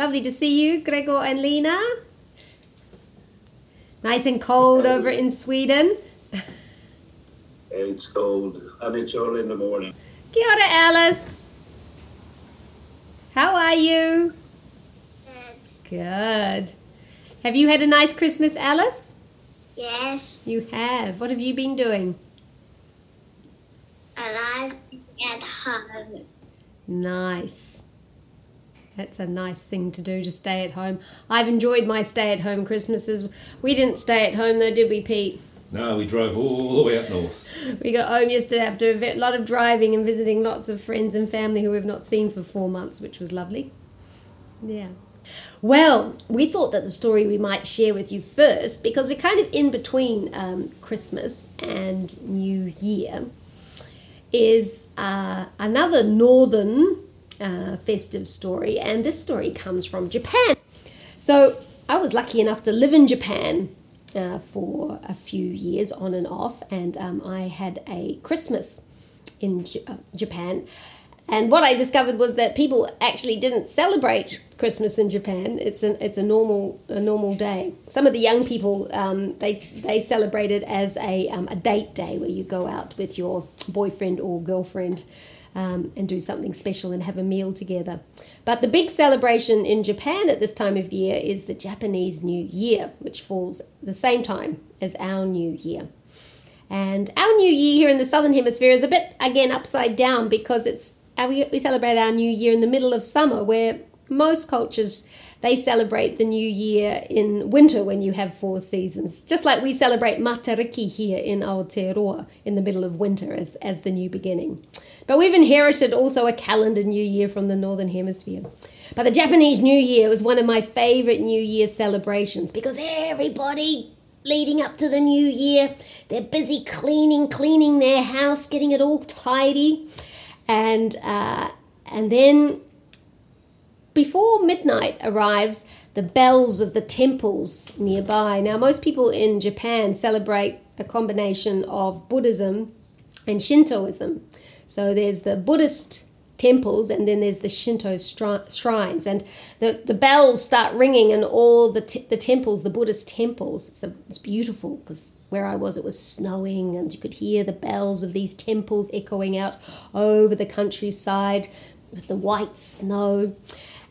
Lovely to see you, Gregor and Lena. Nice and cold over in Sweden. It's cold and it's early in the morning. Kia ora, Alice. How are you? Good. Have you had a nice Christmas, Alice? Yes, You have. What have you been doing? alive at home. Nice. That's a nice thing to do to stay at home. I've enjoyed my stay at home Christmases. We didn't stay at home though, did we, Pete? No, we drove all the way up north. We got home yesterday after a lot of driving and visiting lots of friends and family who we've not seen for four months, which was lovely. Yeah. Well, we thought that the story we might share with you first, because we're kind of in between um, Christmas and New Year, is uh, another northern uh, festive story, and this story comes from Japan. So I was lucky enough to live in Japan uh, for a few years on and off, and um, I had a Christmas in J- uh, Japan. And what I discovered was that people actually didn't celebrate Christmas in Japan. It's a it's a normal a normal day. Some of the young people um, they they celebrate it as a um, a date day where you go out with your boyfriend or girlfriend um, and do something special and have a meal together. But the big celebration in Japan at this time of year is the Japanese New Year, which falls the same time as our New Year. And our New Year here in the Southern Hemisphere is a bit, again, upside down because it's uh, we, we celebrate our New Year in the middle of summer, where most cultures they celebrate the New Year in winter when you have four seasons. Just like we celebrate Matariki here in Aotearoa in the middle of winter as, as the new beginning. But we've inherited also a calendar New Year from the Northern Hemisphere. But the Japanese New Year was one of my favorite New Year celebrations because everybody leading up to the new year, they're busy cleaning, cleaning their house, getting it all tidy. And, uh, and then before midnight arrives, the bells of the temples nearby. Now, most people in Japan celebrate a combination of Buddhism and Shintoism. So there's the Buddhist temples and then there's the Shinto shrines. And the, the bells start ringing in all the, t- the temples, the Buddhist temples. It's, a, it's beautiful because where I was, it was snowing and you could hear the bells of these temples echoing out over the countryside with the white snow.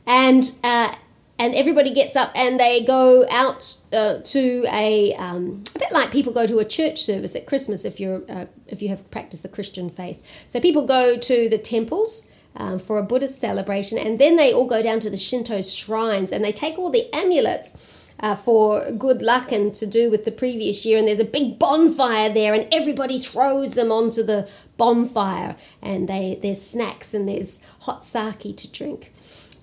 And uh, and everybody gets up and they go out uh, to a um, a bit like people go to a church service at Christmas if you're uh, if you have practiced the Christian faith. So people go to the temples um, for a Buddhist celebration, and then they all go down to the Shinto shrines and they take all the amulets. Uh, for good luck and to do with the previous year, and there's a big bonfire there, and everybody throws them onto the bonfire, and they there's snacks and there's hot sake to drink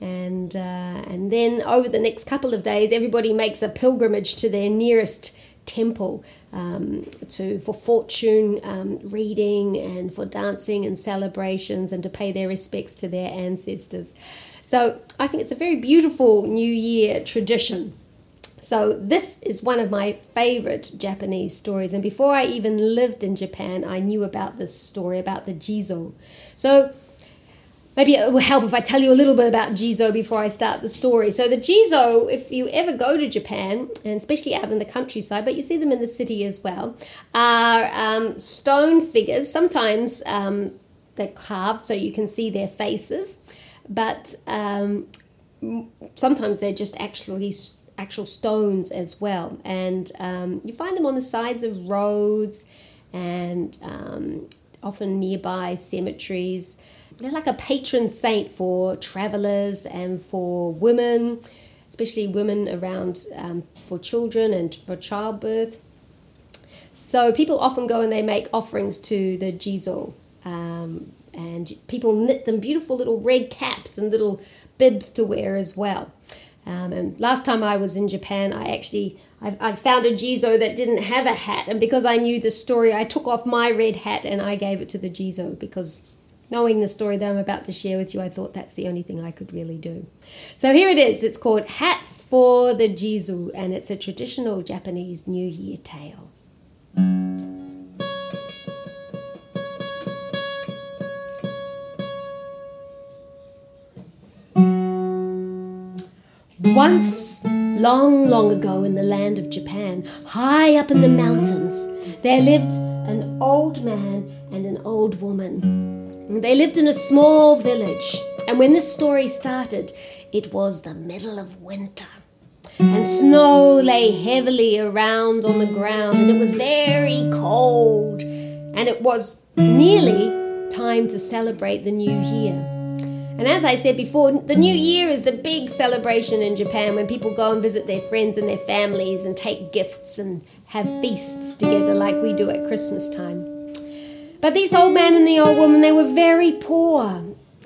and uh, and then over the next couple of days, everybody makes a pilgrimage to their nearest temple um, to for fortune um, reading and for dancing and celebrations and to pay their respects to their ancestors. So I think it's a very beautiful New Year tradition. So this is one of my favorite Japanese stories. And before I even lived in Japan, I knew about this story about the Jizo. So maybe it will help if I tell you a little bit about Jizo before I start the story. So the Jizo, if you ever go to Japan, and especially out in the countryside, but you see them in the city as well, are um, stone figures. Sometimes um, they're carved so you can see their faces, but um, sometimes they're just actually actual stones as well. And um, you find them on the sides of roads and um, often nearby cemeteries. They're like a patron saint for travelers and for women, especially women around um, for children and for childbirth. So people often go and they make offerings to the Jizo. Um, and people knit them beautiful little red caps and little bibs to wear as well. Um, and last time I was in Japan, I actually I, I found a jizo that didn't have a hat, and because I knew the story, I took off my red hat and I gave it to the jizo because knowing the story that I'm about to share with you, I thought that's the only thing I could really do. So here it is. It's called Hats for the Jizo, and it's a traditional Japanese New Year tale. Once, long, long ago in the land of Japan, high up in the mountains, there lived an old man and an old woman. They lived in a small village, and when this story started, it was the middle of winter. And snow lay heavily around on the ground, and it was very cold, and it was nearly time to celebrate the new year. And as I said before, the new year is the big celebration in Japan when people go and visit their friends and their families and take gifts and have feasts together like we do at Christmas time. But these old man and the old woman, they were very poor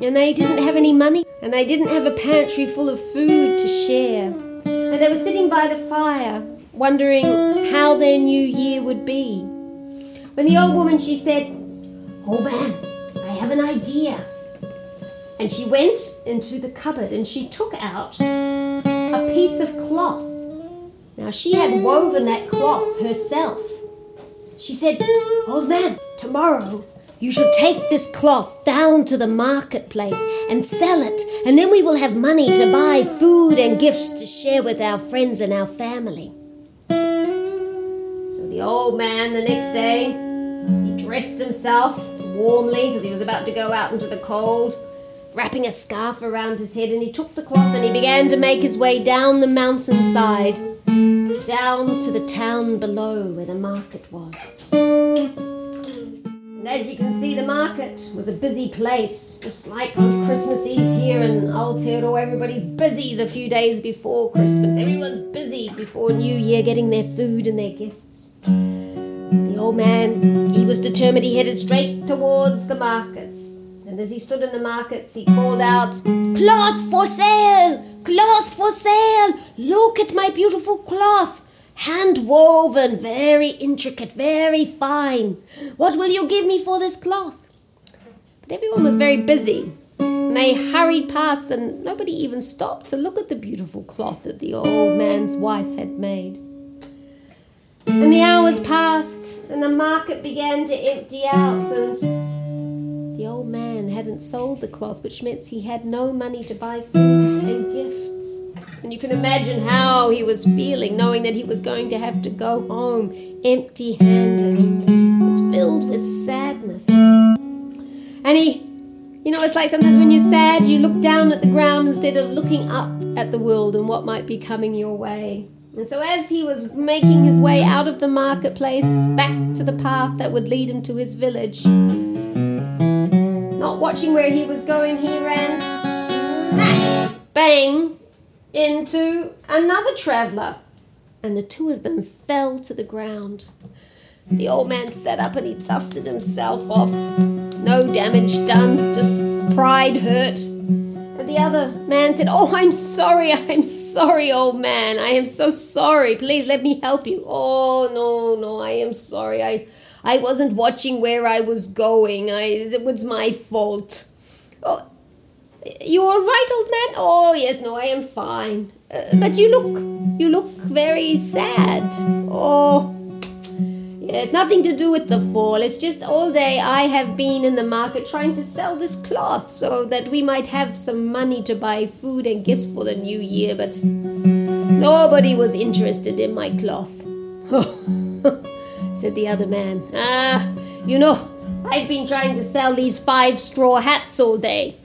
and they didn't have any money and they didn't have a pantry full of food to share. And they were sitting by the fire wondering how their new year would be. When the old woman she said, "Old man, I have an idea." And she went into the cupboard and she took out a piece of cloth. Now she had woven that cloth herself. She said, Old man, tomorrow you shall take this cloth down to the marketplace and sell it, and then we will have money to buy food and gifts to share with our friends and our family. So the old man the next day, he dressed himself warmly because he was about to go out into the cold wrapping a scarf around his head, and he took the cloth and he began to make his way down the mountainside, down to the town below where the market was. And as you can see, the market was a busy place, just like on Christmas Eve here in Aotearoa. Everybody's busy the few days before Christmas. Everyone's busy before New Year getting their food and their gifts. The old man, he was determined he headed straight towards the markets. And as he stood in the markets, he called out, Cloth for sale! Cloth for sale! Look at my beautiful cloth! Hand woven, very intricate, very fine. What will you give me for this cloth? But everyone was very busy. And they hurried past, and nobody even stopped to look at the beautiful cloth that the old man's wife had made. And the hours passed, and the market began to empty out, and the old man hadn't sold the cloth, which meant he had no money to buy food and gifts. And you can imagine how he was feeling, knowing that he was going to have to go home empty handed. He was filled with sadness. And he, you know, it's like sometimes when you're sad, you look down at the ground instead of looking up at the world and what might be coming your way. And so, as he was making his way out of the marketplace back to the path that would lead him to his village, watching where he was going, he ran smash bang into another traveller, and the two of them fell to the ground. The old man sat up and he dusted himself off. No damage done, just pride hurt. And the other man said, Oh, I'm sorry, I'm sorry, old man. I am so sorry. Please let me help you. Oh, no, no, I am sorry. I, I wasn't watching where I was going. I, it was my fault. Oh, you all right, old man? Oh, yes, no, I am fine. Uh, but you look, you look very sad. Oh, yeah, it's nothing to do with the fall. It's just all day I have been in the market trying to sell this cloth so that we might have some money to buy food and gifts for the new year, but nobody was interested in my cloth. said the other man. Ah, you know, I've been trying to sell these five straw hats all day.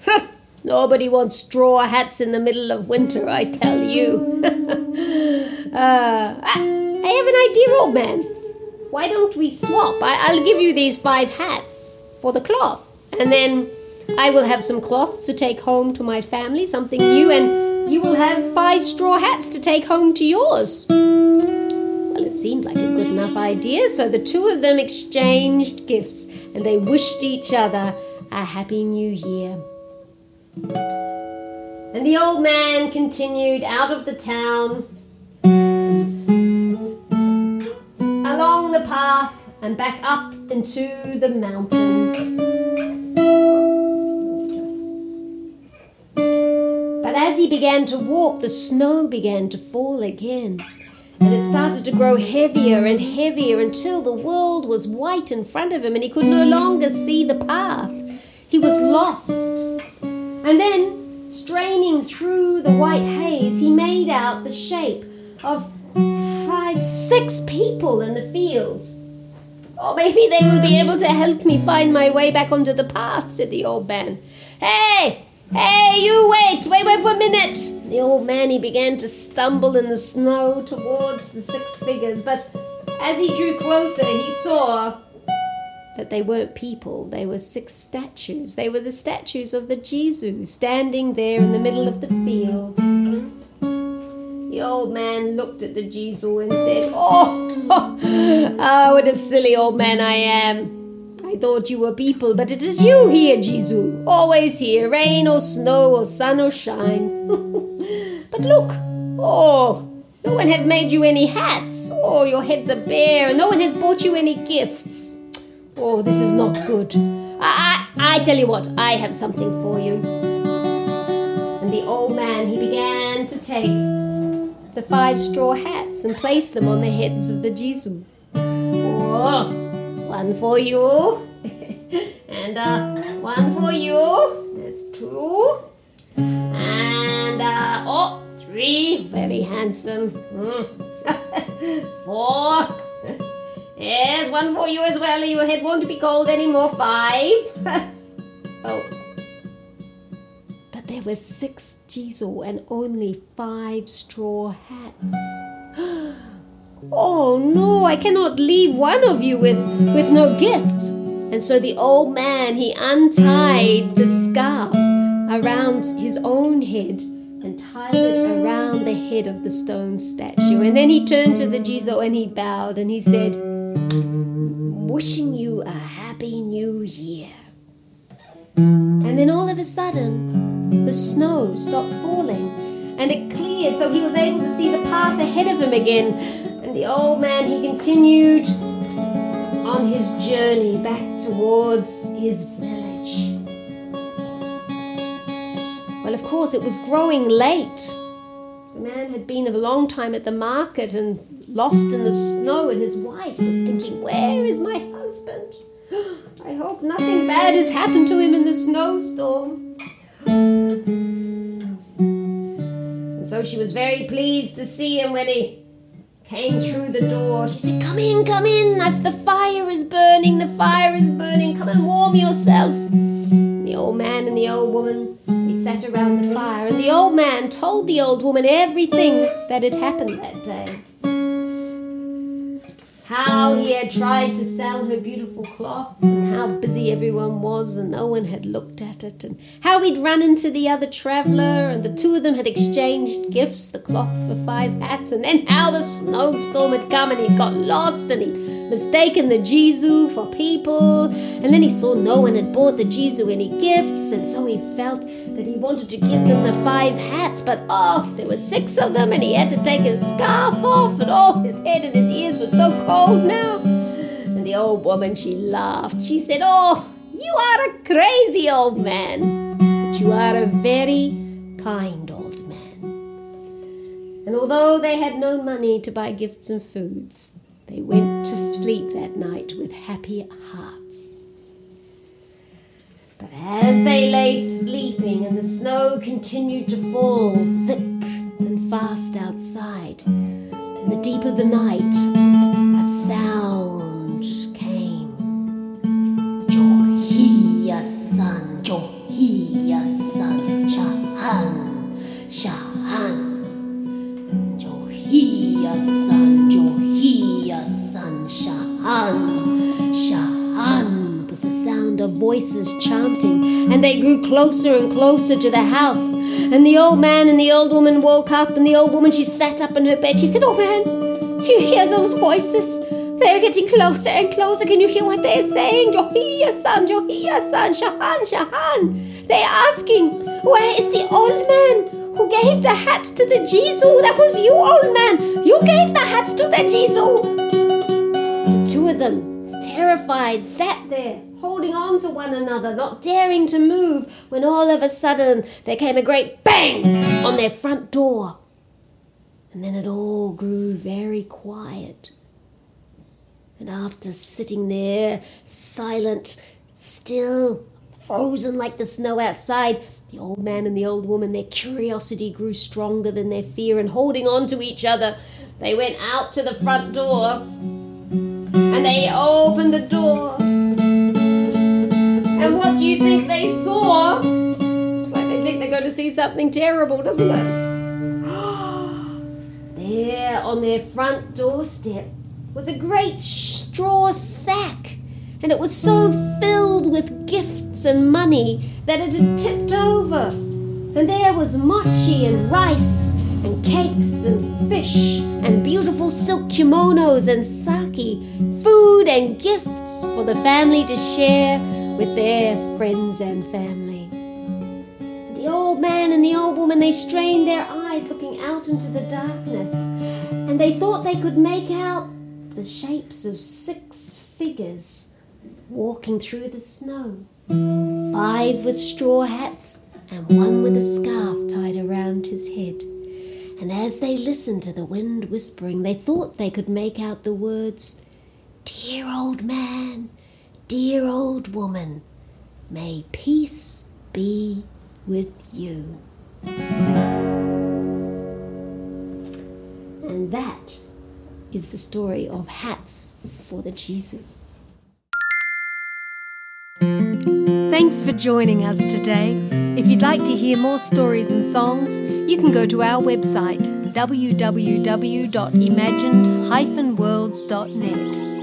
Nobody wants straw hats in the middle of winter, I tell you. uh, I, I have an idea, old man. Why don't we swap? I, I'll give you these five hats for the cloth, and then I will have some cloth to take home to my family, something new, and you will have five straw hats to take home to yours. Well, it seemed like a good enough idea, so the two of them exchanged gifts and they wished each other a happy new year. And the old man continued out of the town, along the path, and back up into the mountains. But as he began to walk, the snow began to fall again. And it started to grow heavier and heavier until the world was white in front of him and he could no longer see the path. He was lost. And then, straining through the white haze, he made out the shape of five, six people in the fields. Oh, maybe they will be able to help me find my way back onto the path, said the old man. Hey, hey, you wait, wait, wait one minute. The old man, he began to stumble in the snow towards the six figures, but as he drew closer, he saw that they weren't people, they were six statues. They were the statues of the Jizos standing there in the middle of the field. The old man looked at the Jizos and said, Oh, oh, what a silly old man I am. I thought you were people, but it is you here, Jizos. Always here, rain or snow or sun or shine. but look, oh, no one has made you any hats. Oh, your heads are bare, and no one has bought you any gifts. Oh, this is not good. I, I, I tell you what, I have something for you. And the old man, he began to take the five straw hats and place them on the heads of the Jizos. Oh, one for you, and uh, one for you. That's two, and uh, oh, three. Very handsome. Mm. Four. Yes, one for you as well. Your head won't be cold anymore. Five. oh. But there were six Jizos and only five straw hats. Oh no, I cannot leave one of you with, with no gift. And so the old man he untied the scarf around his own head and tied it around the head of the stone statue. And then he turned to the Jizo and he bowed and he said, Wishing you a happy new year. And then all of a sudden, the snow stopped falling and it cleared so he was able to see the path ahead of him again. The old man, he continued on his journey back towards his village. Well, of course, it was growing late. The man had been a long time at the market and lost in the snow, and his wife was thinking, Where is my husband? I hope nothing bad has happened to him in the snowstorm. And so she was very pleased to see him when he came through the door. She said, Come in, come in. I've, the fire is burning, the fire is burning. Come and warm yourself. And the old man and the old woman, they sat around the fire, and the old man told the old woman everything that had happened that day. How he had tried to sell her beautiful cloth, and how busy everyone was, and no one had looked at it, and how he'd run into the other traveller, and the two of them had exchanged gifts the cloth for five hats, and then how the snowstorm had come and he got lost, and he'd mistaken the Jizos for people, and then he saw no one had bought the Jizos any gifts, and so he felt that he wanted to give them the five hats, but oh, there were six of them, and he had to take his scarf off, and oh, his head and his ears were so cold now. And the old woman, she laughed. She said, Oh, you are a crazy old man, but you are a very kind old man. And although they had no money to buy gifts and foods, they went to sleep that night with happy hearts. But as they lay sleeping and the snow continued to fall thick and fast outside, in the deep of the night, a sound came. Johia san, Johia san, Shahan, Shahan. Shahan, Shahan. Was the sound of voices chanting, and they grew closer and closer to the house. And the old man and the old woman woke up, and the old woman she sat up in her bed. She said, "Oh man, do you hear those voices? They're getting closer and closer. Can you hear what they're saying? Johia san, Johia san, Shahan, Shahan. They're asking, Where is the old man who gave the hats to the Jizo? That was you, old man. You gave the hats to the Jizo. Two of them, terrified, sat there, holding on to one another, not daring to move, when all of a sudden there came a great bang on their front door. And then it all grew very quiet. And after sitting there, silent, still, frozen like the snow outside, the old man and the old woman, their curiosity grew stronger than their fear, and holding on to each other, they went out to the front door. And they opened the door. And what do you think they saw? It's like they think they're going to see something terrible, doesn't it? There on their front doorstep was a great straw sack, and it was so filled with gifts and money that it had tipped over. And there was mochi and rice, and cakes and fish, and beautiful silk kimonos and sake, food and gifts for the family to share with their friends and family. The old man and the old woman, they strained their eyes looking out into the darkness, and they thought they could make out the shapes of six figures walking through the snow. Five with straw hats, and one with a scarf tied around his head. And as they listened to the wind whispering, they thought they could make out the words, Dear old man, dear old woman, may peace be with you. And that is the story of hats for the Jizo. Thanks for joining us today. If you'd like to hear more stories and songs, you can go to our website www.imagined-worlds.net.